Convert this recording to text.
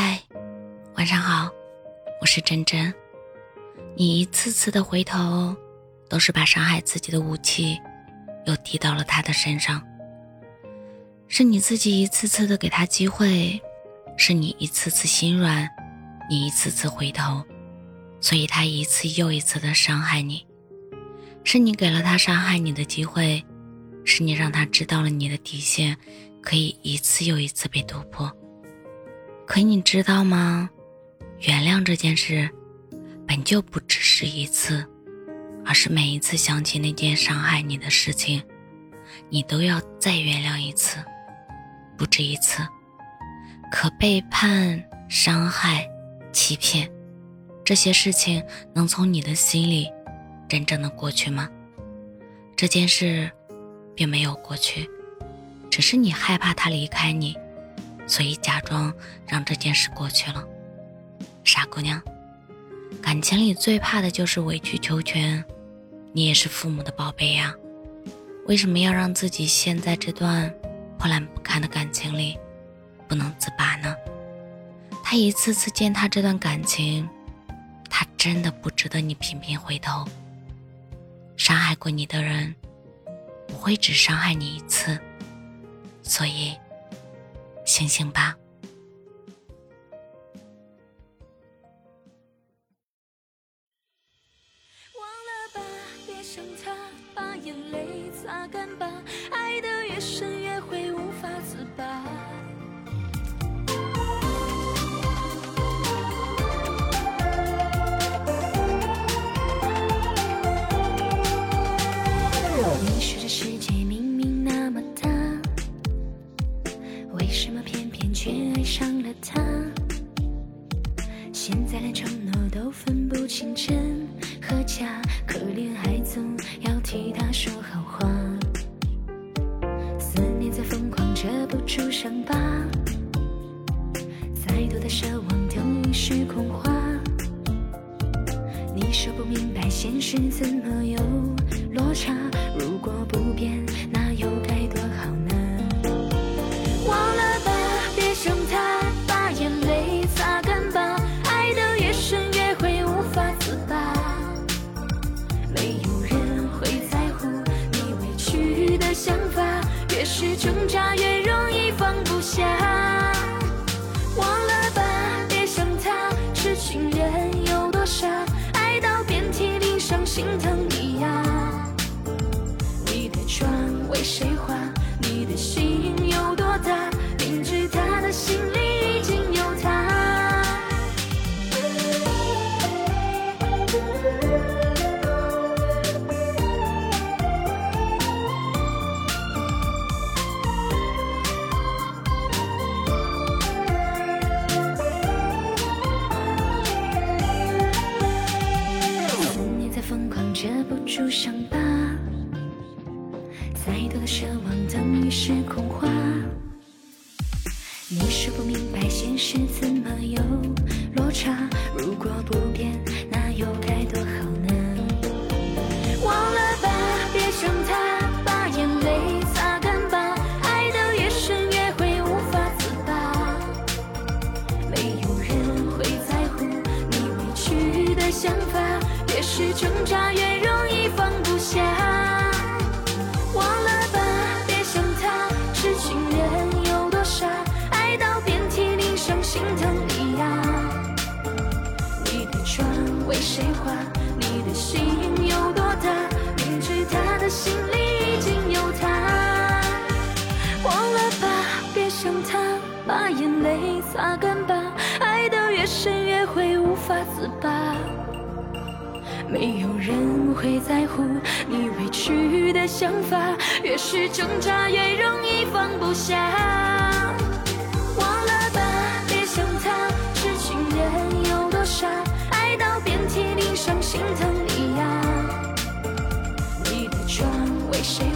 嗨，晚上好，我是真真。你一次次的回头，都是把伤害自己的武器又递到了他的身上。是你自己一次次的给他机会，是你一次次心软，你一次次回头，所以他一次又一次的伤害你。是你给了他伤害你的机会，是你让他知道了你的底线，可以一次又一次被突破。可你知道吗？原谅这件事，本就不只是一次，而是每一次想起那件伤害你的事情，你都要再原谅一次，不止一次。可背叛、伤害、欺骗，这些事情能从你的心里真正的过去吗？这件事并没有过去，只是你害怕他离开你。所以假装让这件事过去了，傻姑娘。感情里最怕的就是委曲求全，你也是父母的宝贝呀，为什么要让自己陷在这段破烂不堪的感情里，不能自拔呢？他一次次践踏这段感情，他真的不值得你频频回头。伤害过你的人，不会只伤害你一次，所以。醒醒吧！忘了吧，别想他，把眼泪擦干吧。爱的越深，越会无法自拔。真和假，可怜还总要替他说好话。思念在疯狂，遮不住伤疤。再多的奢望都已是空话。你说不明白现实怎是挣扎越容遮不住伤疤，再多的奢望等于是空话。你是否明白现实怎越挣扎越容易放不下，忘了吧，别想他，痴情人有多傻，爱到遍体鳞伤心疼你呀。你的妆为谁画？你的心有多大？明知他的心里已经有她，忘了吧，别想他，把眼泪擦干吧，爱得越深越会无法自拔。没有人会在乎你委屈的想法，越是挣扎越容易放不下。忘了吧，别想他，痴情人有多傻，爱到遍体鳞伤，心疼你呀。你的妆为谁？